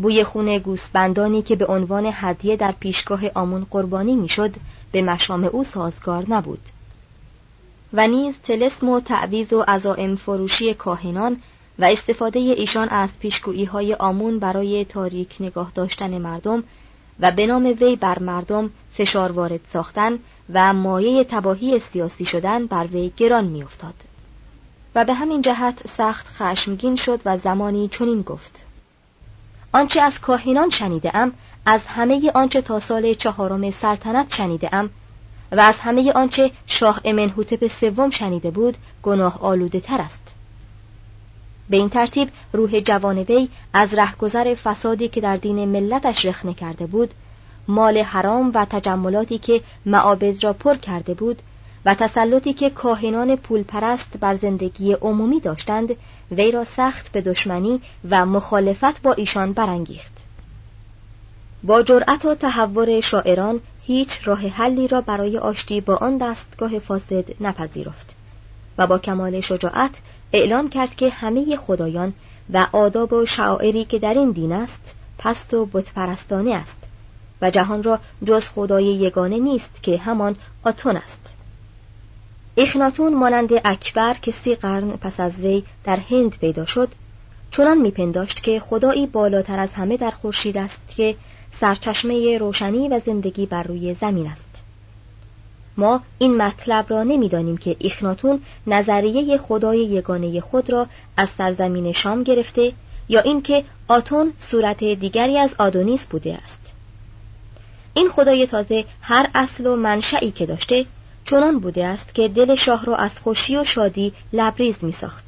بوی خون گوسفندانی که به عنوان هدیه در پیشگاه آمون قربانی می‌شد به مشام او سازگار نبود. و نیز تلسم و تعویز و عزائم فروشی کاهنان و استفاده ایشان از پیشگویی های آمون برای تاریک نگاه داشتن مردم و به نام وی بر مردم فشار وارد ساختن و مایه تباهی سیاسی شدن بر وی گران میافتاد و به همین جهت سخت خشمگین شد و زمانی چنین گفت آنچه از کاهنان شنیده ام از همه آنچه تا سال چهارم سلطنت شنیده ام و از همه آنچه شاه امنهوتپ سوم شنیده بود گناه آلوده تر است. به این ترتیب روح جوان وی از رهگذر فسادی که در دین ملتش رخنه کرده بود مال حرام و تجملاتی که معابد را پر کرده بود و تسلطی که کاهنان پولپرست بر زندگی عمومی داشتند وی را سخت به دشمنی و مخالفت با ایشان برانگیخت. با جرأت و تحور شاعران هیچ راه حلی را برای آشتی با آن دستگاه فاسد نپذیرفت و با کمال شجاعت اعلان کرد که همه خدایان و آداب و شعائری که در این دین است پست و بتپرستانه است و جهان را جز خدای یگانه نیست که همان آتون است. اخناتون مانند اکبر که سی قرن پس از وی در هند پیدا شد چنان میپنداشت که خدایی بالاتر از همه در خورشید است که سرچشمه روشنی و زندگی بر روی زمین است. ما این مطلب را نمی‌دانیم که ایخناتون نظریه خدای یگانه خود را از سرزمین شام گرفته یا اینکه آتون صورت دیگری از آدونیس بوده است. این خدای تازه هر اصل و منشعی که داشته چنان بوده است که دل شاه را از خوشی و شادی لبریز می ساخت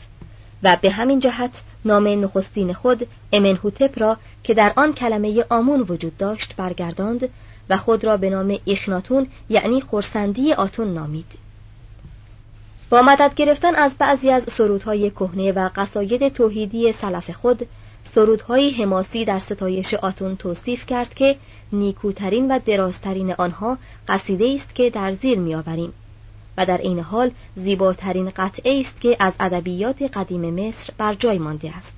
و به همین جهت نام نخستین خود امنهوتپ را که در آن کلمه آمون وجود داشت برگرداند و خود را به نام ایخناتون یعنی خورسندی آتون نامید. با مدد گرفتن از بعضی از سرودهای کهنه و قصاید توحیدی سلف خود سرودهای حماسی در ستایش آتون توصیف کرد که نیکوترین و درازترین آنها قصیده است که در زیر میآوریم و در این حال زیباترین قطعه است که از ادبیات قدیم مصر بر جای مانده است.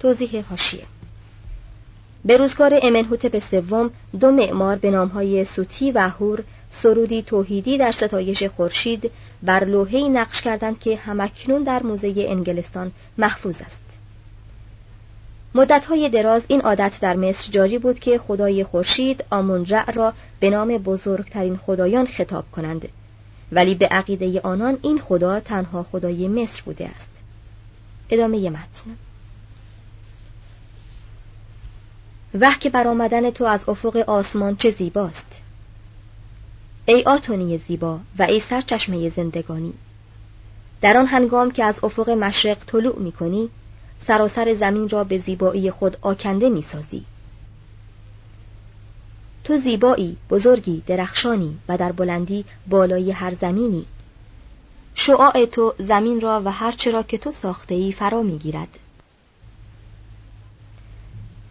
توضیح حاشیه. به روزگار امنهوتپ سوم دو معمار به نامهای سوتی و هور سرودی توحیدی در ستایش خورشید بر لوحه‌ای نقش کردند که همکنون در موزه انگلستان محفوظ است. مدتهای دراز این عادت در مصر جاری بود که خدای خورشید آمون را به نام بزرگترین خدایان خطاب کنند. ولی به عقیده آنان این خدا تنها خدای مصر بوده است. ادامه متن. وح که برآمدن تو از افق آسمان چه زیباست. ای آتونی زیبا و ای سرچشمه زندگانی. در آن هنگام که از افق مشرق طلوع می کنی سراسر زمین را به زیبایی خود آکنده می سازی. تو زیبایی، بزرگی، درخشانی و در بلندی بالای هر زمینی. شعاع تو زمین را و هر چرا که تو ساخته ای فرا می گیرد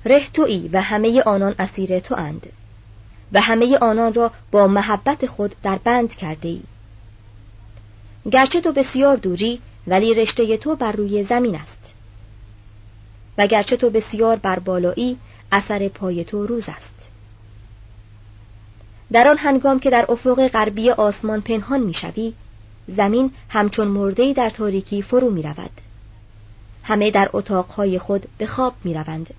ره تویی و همه آنان اسیر تو اند. و همه آنان را با محبت خود در بند کرده ای گرچه تو بسیار دوری ولی رشته تو بر روی زمین است. و گرچه تو بسیار بر بالایی اثر پای تو روز است در آن هنگام که در افق غربی آسمان پنهان می‌شوی زمین همچون مردهی در تاریکی فرو می رود. همه در اتاقهای خود به خواب می روند.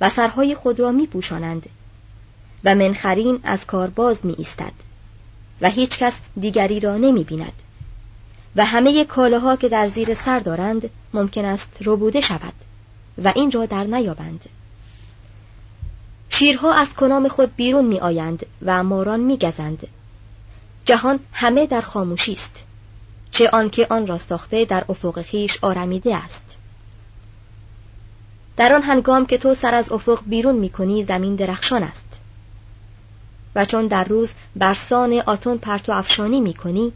و سرهای خود را می پوشانند و منخرین از کار باز می ایستد و هیچ کس دیگری را نمی بیند و همه کالاها که در زیر سر دارند ممکن است ربوده شود و این را در نیابند. شیرها از کنام خود بیرون می آیند و ماران می گزند. جهان همه در خاموشی است چه آنکه آن را ساخته در افق خیش آرمیده است. در آن هنگام که تو سر از افق بیرون می‌کنی زمین درخشان است. و چون در روز برسان آتون پرتو افشانی می‌کنی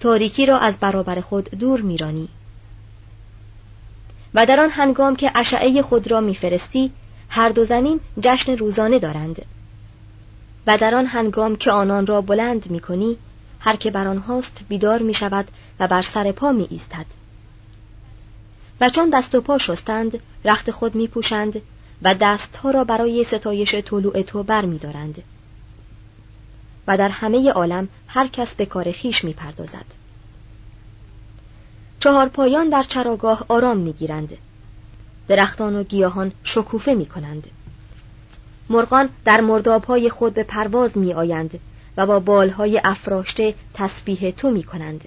تاریکی را از برابر خود دور میرانی و در آن هنگام که اشعه خود را میفرستی هر دو زمین جشن روزانه دارند و در آن هنگام که آنان را بلند می‌کنی هر که بر آنهاست بیدار می شود و بر سر پا می ایستد و چون دست و پا شستند رخت خود می پوشند و دستها را برای ستایش طلوع تو بر می دارند. و در همه عالم هر کس به کار خیش می پردازد. چهار پایان در چراگاه آرام می گیرند. درختان و گیاهان شکوفه می کنند. مرغان در مردابهای خود به پرواز می آیند و با بالهای افراشته تسبیح تو می کنند.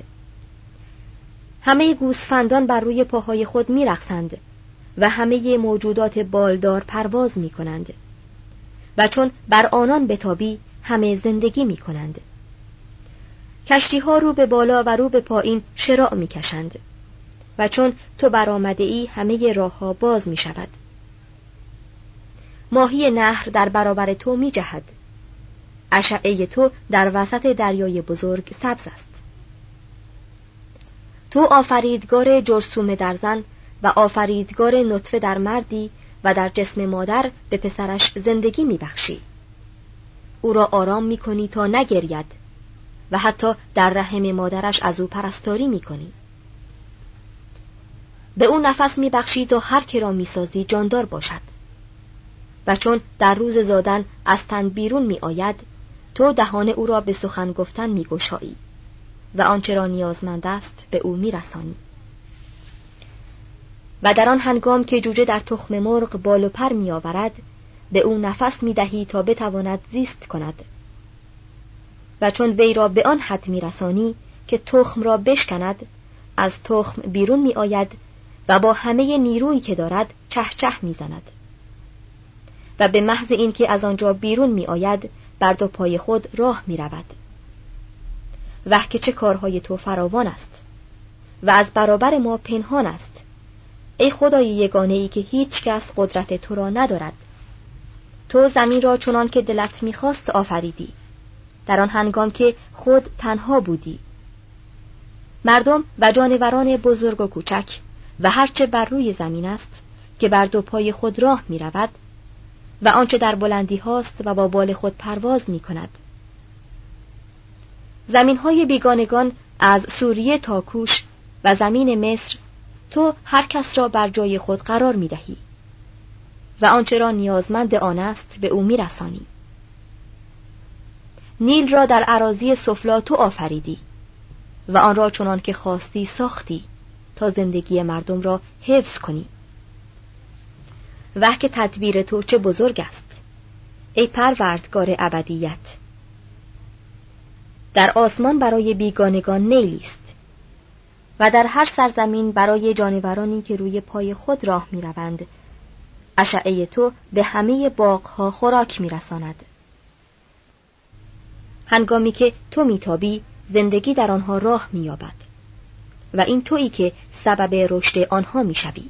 همه گوسفندان بر روی پاهای خود می رخصند و همه موجودات بالدار پرواز می کنند و چون بر آنان بتابی همه زندگی می کنند. کشتی ها رو به بالا و رو به پایین شراع می کشند و چون تو برآمده ای همه راه ها باز می شود. ماهی نهر در برابر تو می جهد. اشعه تو در وسط دریای بزرگ سبز است. تو آفریدگار جرسوم در زن و آفریدگار نطفه در مردی و در جسم مادر به پسرش زندگی میبخشی او را آرام می‌کنی تا نگرید و حتی در رحم مادرش از او پرستاری می‌کنی. به او نفس میبخشی تا هر که را می‌سازی جاندار باشد. و چون در روز زادن از تن بیرون میآید تو دهان او را به سخن گفتن میگشایی و آنچه را نیازمند است به او میرسانی. و در آن هنگام که جوجه در تخم مرغ بال و پر میآورد به او نفس می‌دهی تا بتواند زیست کند. و چون وی را به آن حد میرسانی که تخم را بشکند از تخم بیرون میآید و با همه نیرویی که دارد چه چه می‌زند. و به محض اینکه از آنجا بیرون میآید بر دو پای خود راه می رود وح که چه کارهای تو فراوان است و از برابر ما پنهان است. ای خدای یگانه ای که هیچ کس قدرت تو را ندارد. تو زمین را چنان که دلت می‌خواست آفریدی. در آن هنگام که خود تنها بودی مردم و جانوران بزرگ و کوچک و هرچه بر روی زمین است که بر دو پای خود راه می رود و آنچه در بلندی هاست و با بال خود پرواز می کند زمین های بیگانگان از سوریه تا کوش و زمین مصر تو هر کس را بر جای خود قرار می دهی و آنچه را نیازمند آن است به او می رسانی. نیل را در عراضی سفلا تو آفریدی و آن را چنان که خواستی ساختی تا زندگی مردم را حفظ کنی وح که تدبیر تو چه بزرگ است ای پروردگار ابدیت در آسمان برای بیگانگان نیلی است و در هر سرزمین برای جانورانی که روی پای خود راه می روند اشعه تو به همه باغها خوراک می رساند. هنگامی که تو میتابی زندگی در آنها راه مییابد. و این تویی که سبب رشد آنها می‌شوی.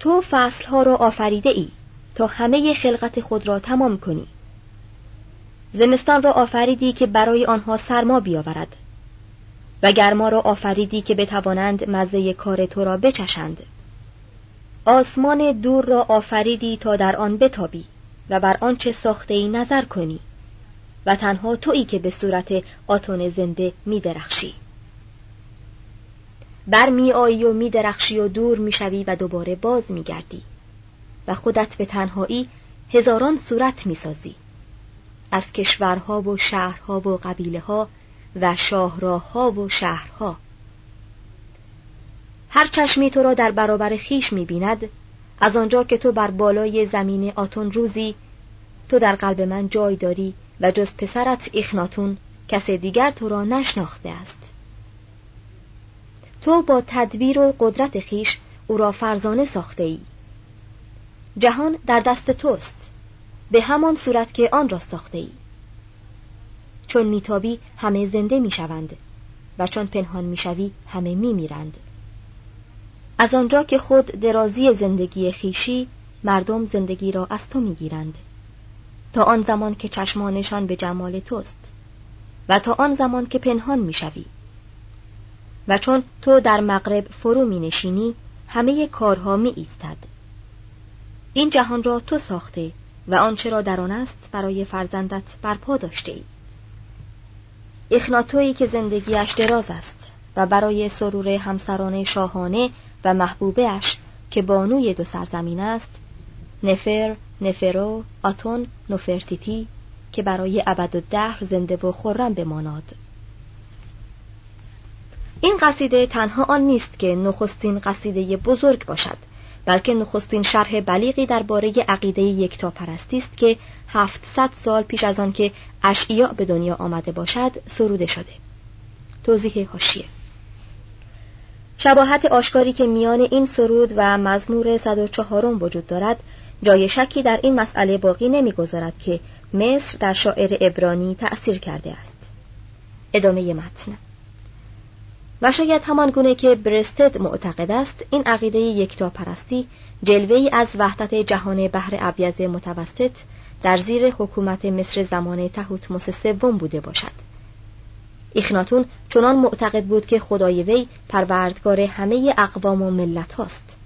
تو فصلها را آفریده ای تا همه خلقت خود را تمام کنی. زمستان را آفریدی که برای آنها سرما بیاورد. و گرما را آفریدی که بتوانند مزه کار تو را بچشند. آسمان دور را آفریدی تا در آن بتابی و بر آنچه ساخته ای نظر کنی. و تنها تویی که به صورت آتون زنده می درخشی بر می آیی و می درخشی و دور می شوی و دوباره باز می گردی و خودت به تنهایی هزاران صورت می سازی از کشورها و شهرها و قبیله ها و شاهراهها و شهرها. هر چشمی تو را در برابر خیش می بیند از آنجا که تو بر بالای زمین آتون روزی تو در قلب من جای داری و جز پسرت اخناتون کس دیگر تو را نشناخته است. تو با تدبیر و قدرت خیش او را فرزانه ساخته ای جهان در دست توست به همان صورت که آن را ساخته ای چون میتابی همه زنده می‌شوند و چون پنهان می‌شوی همه میمیرند. از آنجا که خود درازی زندگی خیشی مردم زندگی را از تو می‌گیرند. تا آن زمان که چشمانشان به جمال توست و تا آن زمان که پنهان می‌شوی. و چون تو در مغرب فرو می نشینی همه کارها می ایستد این جهان را تو ساخته و آنچه را در آن است برای فرزندت برپا داشته ای اخناتویی که زندگیش دراز است و برای سرور همسران شاهانه و محبوبهش که بانوی دو سرزمین است نفر، نفرو، آتون، نفرتیتی که برای ابد و دهر زنده و خرم بماناد. این قصیده تنها آن نیست که نخستین قصیده بزرگ باشد بلکه نخستین شرح بلیغی درباره عقیده یکتاپرستی است که هفتصد سال پیش از آن که اشعیا به دنیا آمده باشد سروده شده. توضیح هاشیه شباهت آشکاری که میان این سرود و مزمور 104 وجود دارد جای شکی در این مسئله باقی نمی‌گذارد که مصر در شاعر ابرانی تأثیر کرده است. ادامه متن. و شاید همان گونه که برستد معتقد است این عقیده یکتاپرستی جلوه از وحدت جهان بحر ابیز متوسط در زیر حکومت مصر زمان تهوتموس سوم بوده باشد. ایخناتون چنان معتقد بود که خدای وی پروردگار همه اقوام و ملت هاست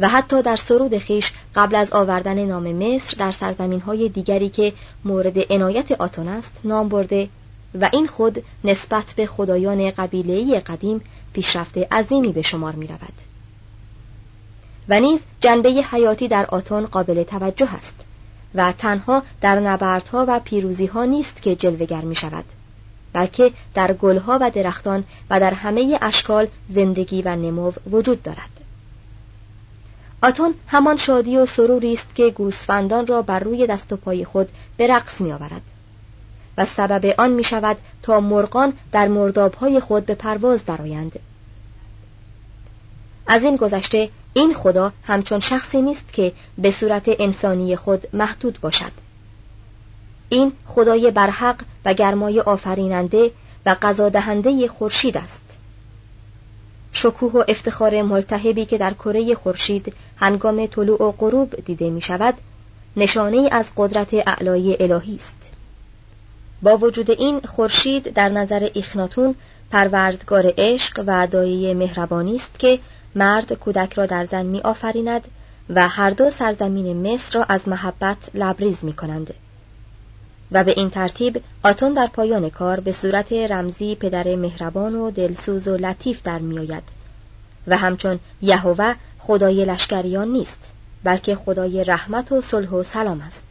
و حتی در سرود خیش قبل از آوردن نام مصر در سرزمین های دیگری که مورد عنایت آتون است نام برده و این خود نسبت به خدایان قبیله‌ای قدیم پیشرفته عظیمی به شمار می رود. و نیز جنبه حیاتی در آتون قابل توجه است و تنها در نبردها و پیروزیها نیست که جلوگر می شود بلکه در گلها و درختان و در همه اشکال زندگی و نمو وجود دارد آتون همان شادی و سروری است که گوسفندان را بر روی دست و پای خود به رقص می آورد و سبب آن می شود تا مرغان در مردابهای خود به پرواز درآیند. از این گذشته این خدا همچون شخصی نیست که به صورت انسانی خود محدود باشد. این خدای برحق و گرمای آفریننده و قضا دهنده خورشید است. شکوه و افتخار ملتهبی که در کره خورشید هنگام طلوع و غروب دیده می شود نشانه از قدرت اعلای الهی است با وجود این خورشید در نظر ایخناتون پروردگار عشق و دایه مهربانی است که مرد کودک را در زن می آفریند و هر دو سرزمین مصر را از محبت لبریز می کنند. و به این ترتیب آتون در پایان کار به صورت رمزی پدر مهربان و دلسوز و لطیف در میآید. و همچون یهوه خدای لشکریان نیست بلکه خدای رحمت و صلح و سلام است.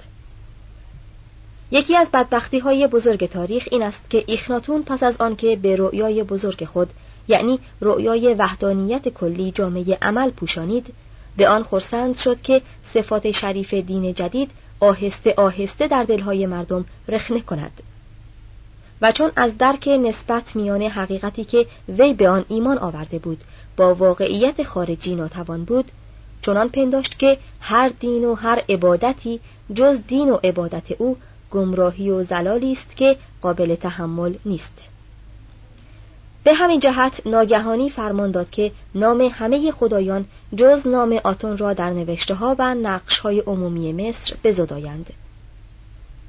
یکی از بدبختی های بزرگ تاریخ این است که ایخناتون پس از آنکه به رؤیای بزرگ خود یعنی رؤیای وحدانیت کلی جامعه عمل پوشانید به آن خرسند شد که صفات شریف دین جدید آهسته آهسته در دلهای مردم رخنه کند. و چون از درک نسبت میان حقیقتی که وی به آن ایمان آورده بود با واقعیت خارجی ناتوان بود چنان پنداشت که هر دین و هر عبادتی جز دین و عبادت او گمراهی و زلالی است که قابل تحمل نیست. به همین جهت ناگهانی فرمان داد که نام همه خدایان جز نام آتون را در نوشته ها و نقش های عمومی مصر بزدایند.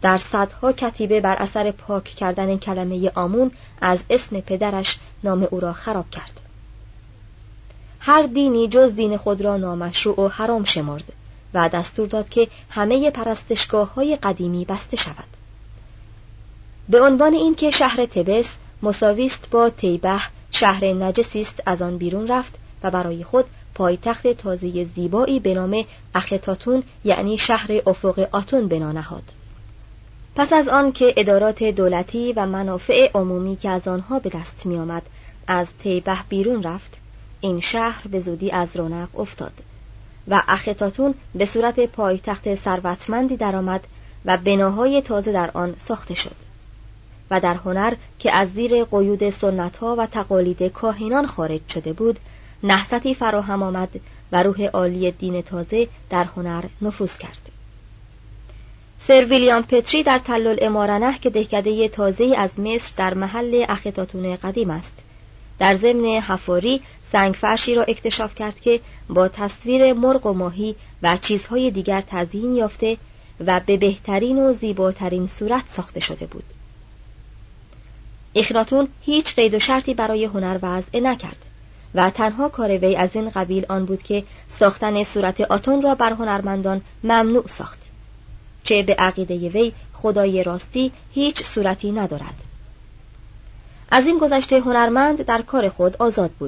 در صدها کتیبه بر اثر پاک کردن کلمه آمون از اسم پدرش نام او را خراب کرد. هر دینی جز دین خود را نامشروع و حرام شمرد و دستور داد که همه پرستشگاه های قدیمی بسته شود. به عنوان اینکه شهر تبس مساویست با تیبه. شهر نجسی است از آن بیرون رفت و برای خود پایتخت تازه زیبایی به نام اختاتون یعنی شهر افق آتون بنا نهاد. پس از آن که ادارات دولتی و منافع عمومی که از آنها به دست می آمد از تیبه بیرون رفت این شهر به زودی از رونق افتاد و اختاتون به صورت پایتخت ثروتمندی درآمد و بناهای تازه در آن ساخته شد. و در هنر که از زیر قیود سنتها و تقالید کاهنان خارج شده بود نحستی فراهم آمد و روح عالی دین تازه در هنر نفوذ کرد. سر ویلیام پتری در تلل امارنه که دهکده تازه از مصر در محل اختاتون قدیم است. در ضمن حفاری سنگ فرشی را اکتشاف کرد که با تصویر مرغ و ماهی و چیزهای دیگر تزیین یافته و به بهترین و زیباترین صورت ساخته شده بود. اخناتون هیچ قید و شرطی برای هنر وضع نکرد و تنها کار وی از این قبیل آن بود که ساختن صورت آتون را بر هنرمندان ممنوع ساخت چه به عقیده وی خدای راستی هیچ صورتی ندارد. از این گذشته هنرمند در کار خود آزاد بود.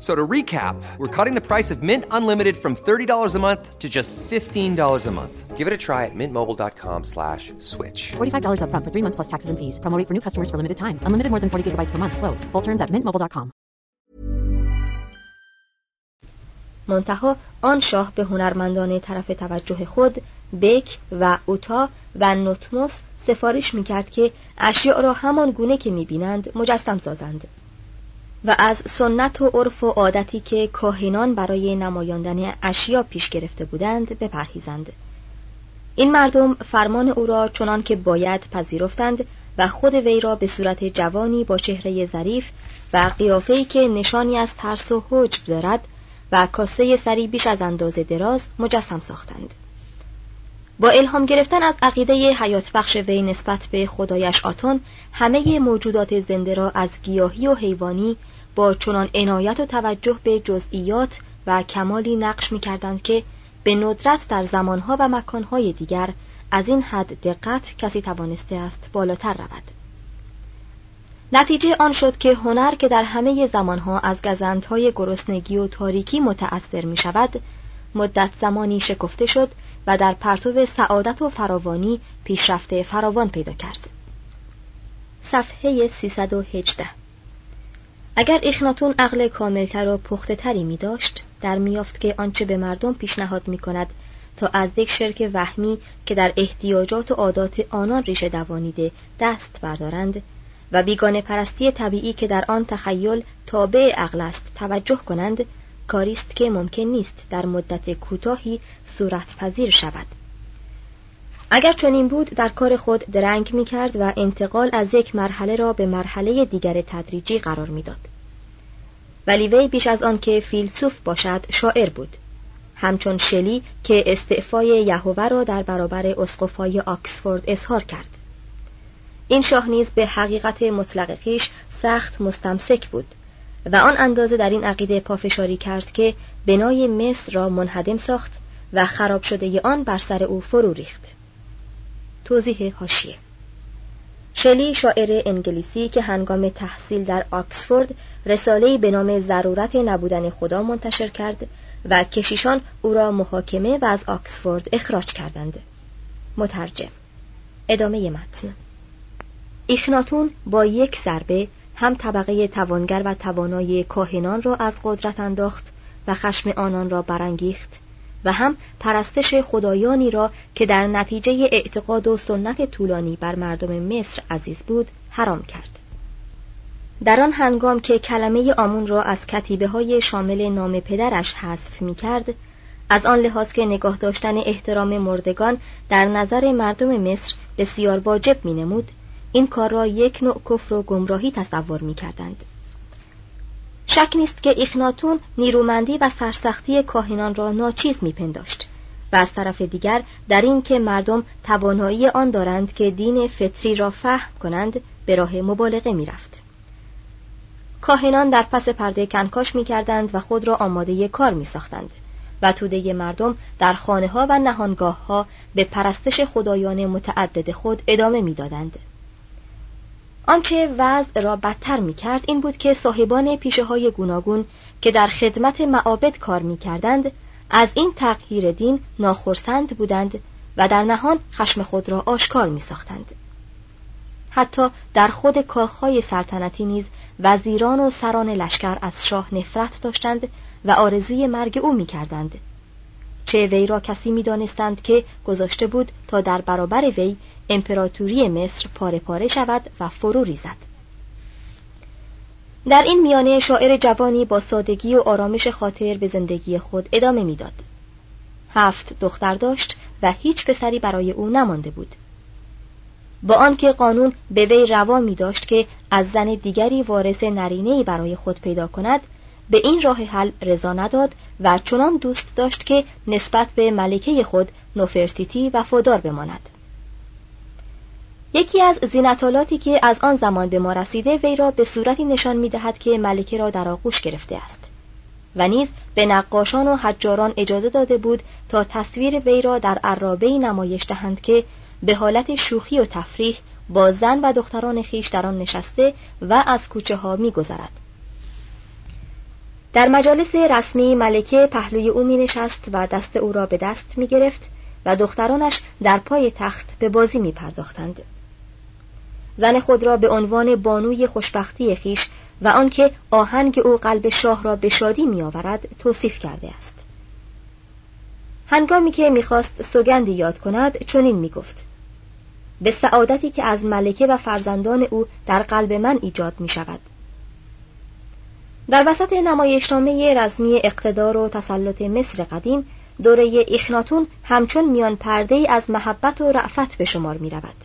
So to recap, we're cutting the price of Mint Unlimited from $30 a month to just $15 a month. Give it a try at mintmobile.com slash switch. $45 upfront for three months plus taxes and fees. Promo rate for new customers for limited time. Unlimited more than 40 gigabytes per month. Slows. Full terms at mintmobile.com. منتها آن شاه به هنرمندان طرف توجه خود بک و اوتا و نوتموس سفارش می‌کرد که اشیاء را همان گونه که می‌بینند مجسم سازند و از سنت و عرف و عادتی که کاهنان برای نمایاندن اشیا پیش گرفته بودند بپرهیزند. این مردم فرمان او را چنان که باید پذیرفتند و خود وی را به صورت جوانی با چهره ظریف و قیافه‌ای که نشانی از ترس و حجب دارد و کاسه سری بیش از اندازه دراز مجسم ساختند. با الهام گرفتن از عقیده حیات بخش وی نسبت به خدایش آتون همه موجودات زنده را از گیاهی و حیوانی با چنان عنایت و توجه به جزئیات و کمالی نقش می کردند که به ندرت در زمانها و مکانهای دیگر از این حد دقت کسی توانسته است بالاتر رود. نتیجه آن شد که هنر که در همه زمانها از گزندهای گرسنگی و تاریکی متأثر می شود مدت زمانی شکفته شد و در پرتو سعادت و فراوانی پیشرفته فراوان پیدا کرد. صفحه 318 اگر اخناتون عقل کاملتر و پخته تری می داشت در میافت که آنچه به مردم پیشنهاد می کند تا از یک شرک وهمی که در احتیاجات و عادات آنان ریشه دوانیده دست بردارند و بیگانه پرستی طبیعی که در آن تخیل تابع عقل است توجه کنند کاریست که ممکن نیست در مدت کوتاهی صورت پذیر شود. اگر چنین بود در کار خود درنگ می کرد و انتقال از یک مرحله را به مرحله دیگر تدریجی قرار می‌داد. ولی وی بیش از آن که فیلسوف باشد شاعر بود. همچون شلی که استعفای یهوه را در برابر اسقفای آکسفورد اظهار کرد. این شاه نیز به حقیقت مطلق خیش سخت مستمسک بود. و آن اندازه در این عقیده پافشاری کرد که بنای مصر را منهدم ساخت و خراب شده آن بر سر او فرو ریخت. توضیح هاشیه شلی شاعر انگلیسی که هنگام تحصیل در آکسفورد رساله‌ای به نام ضرورت نبودن خدا منتشر کرد و کشیشان او را محاکمه و از آکسفورد اخراج کردند. مترجم. ادامه متن. ایخناتون با یک ضربه هم طبقه توانگر و توانای کاهنان را از قدرت انداخت و خشم آنان را برانگیخت و هم پرستش خدایانی را که در نتیجه اعتقاد و سنت طولانی بر مردم مصر عزیز بود حرام کرد. در آن هنگام که کلمه آمون را از کتیبه های شامل نام پدرش حذف می کرد از آن لحاظ که نگاه داشتن احترام مردگان در نظر مردم مصر بسیار واجب می نمود این کار را یک نوع کفر و گمراهی تصور می کردند. شک نیست که اخناتون نیرومندی و سرسختی کاهنان را ناچیز میپنداشت و از طرف دیگر در این که مردم توانایی آن دارند که دین فطری را فهم کنند به راه مبالغه می‌رفت کاهنان در پس پرده کنکاش می‌کردند و خود را آماده کار میساختند و توده مردم در خانه ها و نهانگاه ها به پرستش خدایان متعدد خود ادامه می‌دادند. آنچه وضع را بدتر می کرد این بود که صاحبان پیشه های گوناگون که در خدمت معابد کار می کردند از این تغییر دین ناخرسند بودند و در نهان خشم خود را آشکار می ساختند. حتی در خود کاخهای سلطنتی نیز وزیران و سران لشکر از شاه نفرت داشتند و آرزوی مرگ او می کردند. چه وی را کسی می دانستند که گذاشته بود تا در برابر وی امپراتوری مصر پاره پاره شود و فرو ریزد. در این میانه شاعر جوانی با سادگی و آرامش خاطر به زندگی خود ادامه می‌داد. هفت دختر داشت و هیچ پسری برای او نمانده بود. با آنکه قانون به وی روا می داشت که از زن دیگری وارث نرینه‌ای برای خود پیدا کند به این راه حل رضا نداد و چنان دوست داشت که نسبت به ملکه خود نوفرتیتی و فدار بماند یکی از زینتالاتی که از آن زمان به ما رسیده وی را به صورتی نشان می دهد که ملکه را در آغوش گرفته است و نیز به نقاشان و حجاران اجازه داده بود تا تصویر وی را در عرابه نمایش دهند که به حالت شوخی و تفریح با زن و دختران خیش در آن نشسته و از کوچه ها می گذرد. در مجالس رسمی ملکه پهلوی او می نشست و دست او را به دست می گرفت و دخترانش در پای تخت به بازی می پرداختند. زن خود را به عنوان بانوی خوشبختی خیش و آنکه آهنگ او قلب شاه را به شادی می آورد توصیف کرده است. هنگامی که می‌خواست سوگندی یاد کند چنین می‌گفت به سعادتی که از ملکه و فرزندان او در قلب من ایجاد می شود. در وسط نمایشنامه رزمی اقتدار و تسلط مصر قدیم دوره اخناتون همچون میان پرده از محبت و رعفت به شمار می رود.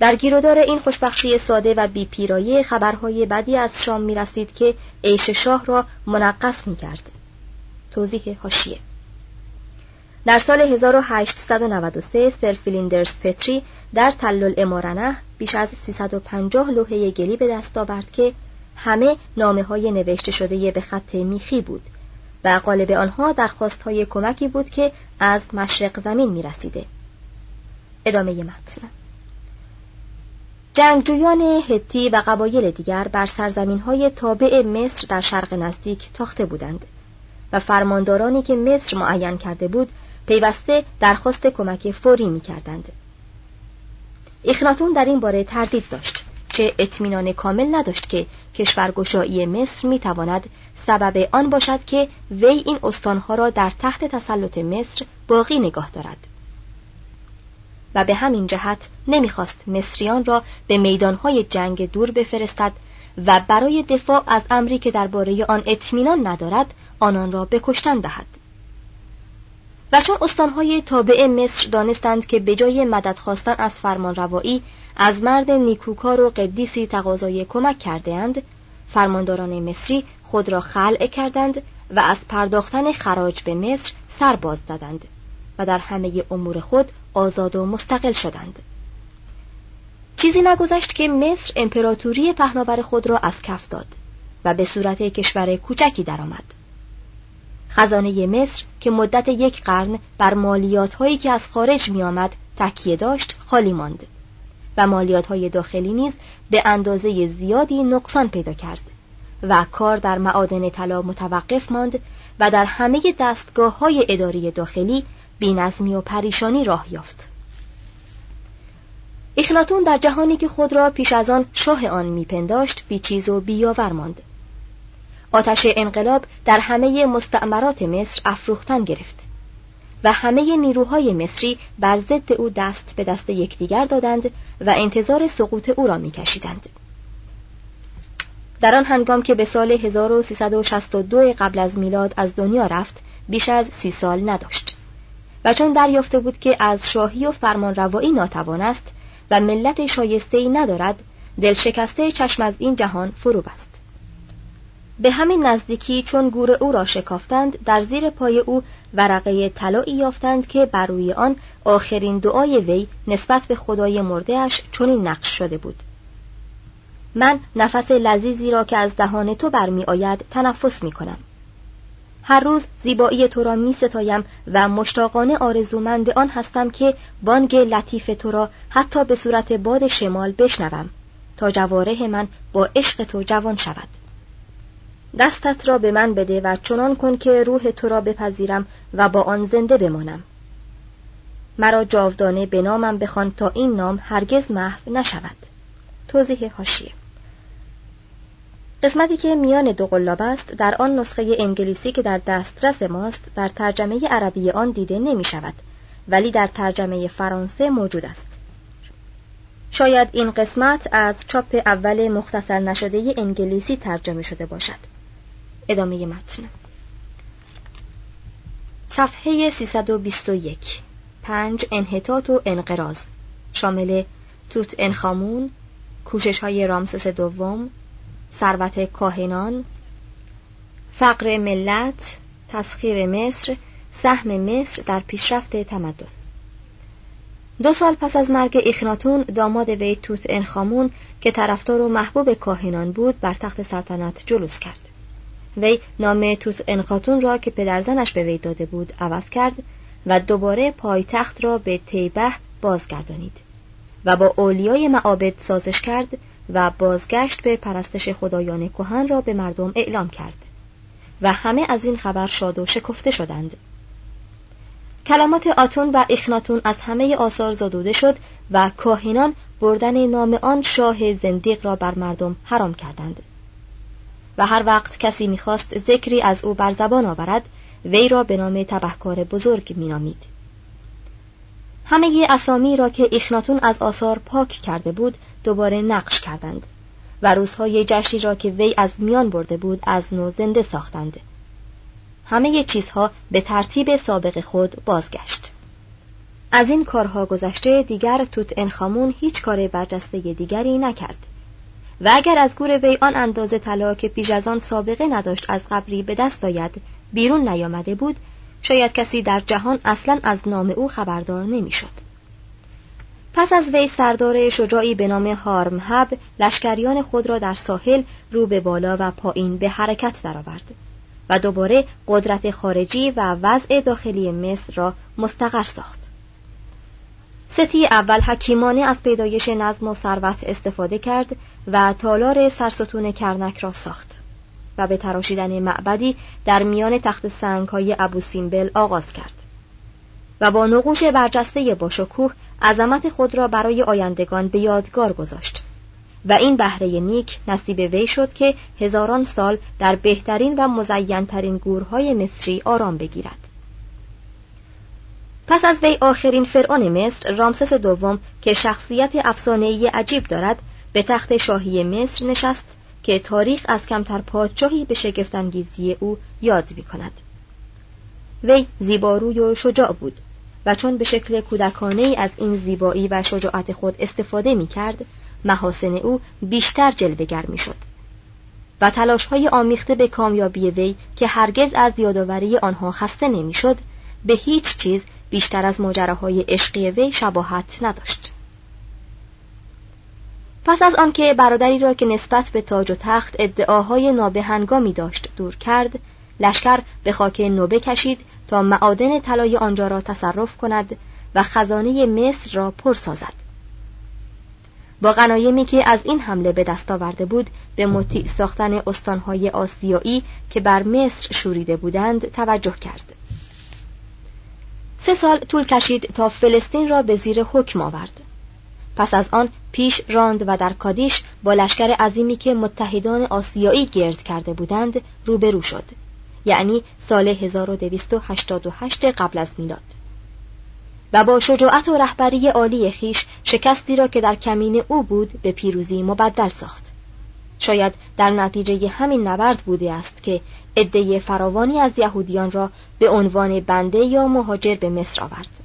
در گیرودار این خوشبختی ساده و بیپیرایه خبرهای بدی از شام می رسید که عیش شاه را منقص می کرد. توضیح هاشیه در سال 1893 سر فیلیندرز پتری در تلل امارنه بیش از 350 لوحه گلی به دست آورد که همه نامه های نوشته شده به خط میخی بود و قالب آنها درخواست های کمکی بود که از مشرق زمین می رسیده. ادامه متن جنگجویان هتی و قبایل دیگر بر سرزمین های تابع مصر در شرق نزدیک تاخته بودند و فرماندارانی که مصر معین کرده بود پیوسته درخواست کمک فوری می کردند. اخناتون در این باره تردید داشت چه اطمینان کامل نداشت که کشورگشایی مصر می تواند سبب آن باشد که وی این استانها را در تحت تسلط مصر باقی نگاه دارد. و به همین جهت نمی‌خواست مصریان را به میدانهای جنگ دور بفرستد و برای دفاع از امری که درباره آن اطمینان ندارد آنان را بکشتن دهد. و چون استانهای تابع مصر دانستند که به جای مدد خواستن از فرمان روایی از مرد نیکوکار و قدیسی تقاضای کمک کرده اند فرمانداران مصری خود را خلع کردند و از پرداختن خراج به مصر سر باز دادند و در همه امور خود آزاد و مستقل شدند چیزی نگذشت که مصر امپراتوری پهناور خود را از کف داد و به صورت کشور کوچکی درآمد. خزانه مصر که مدت یک قرن بر مالیات هایی که از خارج می آمد تکیه داشت خالی ماند و مالیات های داخلی نیز به اندازه زیادی نقصان پیدا کرد و کار در معادن طلا متوقف ماند و در همه دستگاه های اداری داخلی بینظمی و پریشانی راه یافت. اخناتون در جهانی که خود را پیش از آن شاه آن میپنداشت بیچیز و بیاور ماند. آتش انقلاب در همه مستعمرات مصر افروختن گرفت. و همه نیروهای مصری بر ضد او دست به دست یکدیگر دادند و انتظار سقوط او را میکشیدند. در آن هنگام که به سال 1362 قبل از میلاد از دنیا رفت بیش از سی سال نداشت و چون دریافته بود که از شاهی و فرمان روایی ناتوان است و ملت شایسته ای ندارد دل شکسته چشم از این جهان فرو بست به همین نزدیکی چون گور او را شکافتند در زیر پای او ورقه طلایی یافتند که بر روی آن آخرین دعای وی نسبت به خدای مردهاش چنین نقش شده بود. من نفس لذیذی را که از دهان تو برمی آید تنفس می کنم. هر روز زیبایی تو را می ستایم و مشتاقانه آرزومند آن هستم که بانگ لطیف تو را حتی به صورت باد شمال بشنوم تا جواره من با عشق تو جوان شود. دستت را به من بده و چنان کن که روح تو را بپذیرم و با آن زنده بمانم. مرا جاودانه به نامم بخوان تا این نام هرگز محو نشود. توضیح هاشیه قسمتی که میان دو قلاب است در آن نسخه انگلیسی که در دسترس ماست در ترجمه عربی آن دیده نمی شود ولی در ترجمه فرانسه موجود است. شاید این قسمت از چاپ اول مختصر نشده انگلیسی ترجمه شده باشد. ادامه متن. صفحه 321 پنج انحطاط و انقراض شامل توت انخامون کوشش های رامسس دوم ثروت کاهنان فقر ملت تسخیر مصر سهم مصر در پیشرفت تمدن. دو سال پس از مرگ اخناتون داماد وی توت انخامون که طرفدار و محبوب کاهنان بود بر تخت سلطنت جلوس کرد. وی نام توت انخاتون را که پدرزنش به وی داده بود عوض کرد و دوباره پایتخت را به تیبه بازگردانید و با اولیای معابد سازش کرد و بازگشت به پرستش خدایان کهن را به مردم اعلام کرد و همه از این خبر شاد و شکفته شدند. کلمات آتون و اخناتون از همه آثار زدوده شد و کاهنان بردن نام آن شاه زندیق را بر مردم حرام کردند. و هر وقت کسی می‌خواست ذکری از او بر زبان آورد وی را به نام تبهکار بزرگ مینامید. همه اسامی را که اخناتون از آثار پاک کرده بود دوباره نقش کردند و روزهای جشنی را که وی از میان برده بود از نو زنده ساختند. همه چیزها به ترتیب سابق خود بازگشت. از این کارها گذشته دیگر توت انخامون هیچ کار برجسته دیگری نکرد. و اگر از گور وی آن اندازه طلا که پیش از آن سابقه نداشت از قبری به دست آید بیرون نیامده بود شاید کسی در جهان اصلا از نام او خبردار نمی‌شد. پس از وی سردار شجاعی به نام هارمهب لشکریان خود را در ساحل رو به بالا و پایین به حرکت درآورد و دوباره قدرت خارجی و وضع داخلی مصر را مستقر ساخت. ستی اول حکیمانه از پیدایش نظم و ثروت استفاده کرد و تالار سرستون کرنک را ساخت و به تراشیدن معبدی در میان تخت سنگ های ابو سیمبل آغاز کرد و با نقوش برجسته باشکوه عظمت خود را برای آیندگان به یادگار گذاشت و این بهره نیک نصیب وی شد که هزاران سال در بهترین و مزینترین گورهای مصری آرام بگیرد. پس از وی آخرین فرعون مصر رامسس دوم که شخصیت افسانه‌ای عجیب دارد به تخت شاهی مصر نشست که تاریخ از کمتر پادشاهی به شگفتانگیزی او یاد می کند. وی زیباروی و شجاع بود و چون به شکل کودکانه از این زیبایی و شجاعت خود استفاده می کرد محاسن او بیشتر جلوگر می شد و تلاش های آمیخته به کامیابی وی که هرگز از یادآوری آنها خسته نمی‌شد به هیچ چیز بیشتر از ماجراهای عشقی وی شباهت نداشت پس از آنکه برادری را که نسبت به تاج و تخت ادعاهای نابهنگامی داشت دور کرد لشکر به خاک نوبه کشید تا معادن طلای آنجا را تصرف کند و خزانه مصر را پر سازد. با غنایمی که از این حمله به دست آورده بود به مطیع ساختن استانهای آسیایی که بر مصر شوریده بودند توجه کرد. سه سال طول کشید تا فلسطین را به زیر حکم آورد. پس از آن پیش راند و در کادیش با لشکر عظیمی که متحدان آسیایی گرد کرده بودند روبرو شد. یعنی سال 1288 قبل از میلاد. و با شجاعت و رهبری عالی خیش شکستی را که در کمین او بود به پیروزی مبدل ساخت. شاید در نتیجه همین نبرد بوده است که عده فراوانی از یهودیان را به عنوان بنده یا مهاجر به مصر آورد.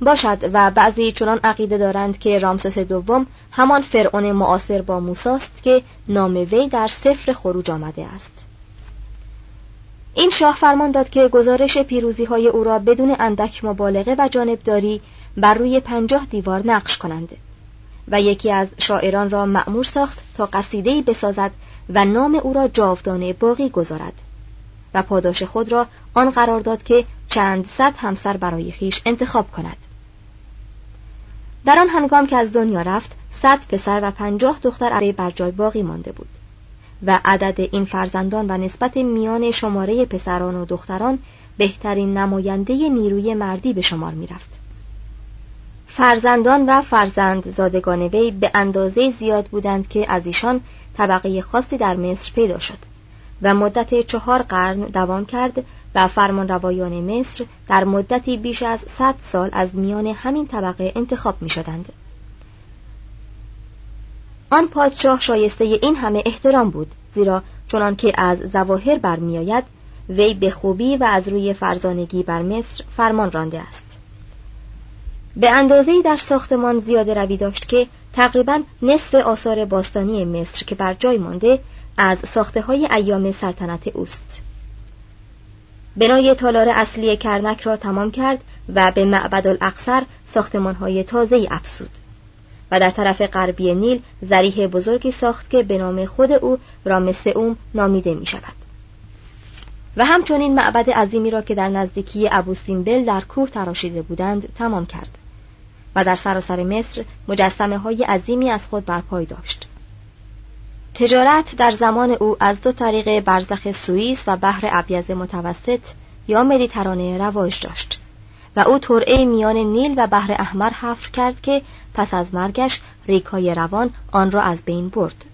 باشد و بعضی چنان عقیده دارند که رامسس دوم همان فرعون معاصر با موساست که نام وی در سفر خروج آمده است. این شاه فرمان داد که گزارش پیروزی های او را بدون اندک مبالغه و جانبداری بر روی پنجاه دیوار نقش کنند و یکی از شاعران را مأمور ساخت تا قصیده‌ای بسازد و نام او را جاودانه باقی گذارد و پاداش خود را آن قرار داد که چند صد همسر برای خیش انتخاب کند. در آن هنگام که از دنیا رفت صد پسر و پنجاه دختر علی بر جای باقی مانده بود و عدد این فرزندان و نسبت میان شماره پسران و دختران بهترین نماینده نیروی مردی به شمار می رفت. فرزندان و فرزند زادگان وی به اندازه زیاد بودند که از ایشان طبقه خاصی در مصر پیدا شد و مدت چهار قرن دوام کرد و فرمان روایان مصر در مدتی بیش از صد سال از میان همین طبقه انتخاب می شدند. آن پادشاه شایسته این همه احترام بود زیرا چنان که از زواهر برمیآید وی به خوبی و از روی فرزانگی بر مصر فرمان رانده است به اندازه در ساختمان زیاده روی داشت که تقریبا نصف آثار باستانی مصر که بر جای مانده از ساخته های ایام سلطنت اوست بنای تالار اصلی کرنک را تمام کرد و به معبد الاقصر ساختمان های تازه افسود و در طرف غربی نیل زریح بزرگی ساخت که به نام خود او رامسئوم نامیده می شود و همچنین معبد عظیمی را که در نزدیکی ابو سیمبل در کوه تراشیده بودند تمام کرد و در سراسر مصر مجسمه های عظیمی از خود برپای داشت. تجارت در زمان او از دو طریق برزخ سوئیس و بحر ابیض متوسط یا مدیترانه رواج داشت و او ترعه میان نیل و بحر احمر حفر کرد که پس از مرگش ریکای روان آن را از بین برد.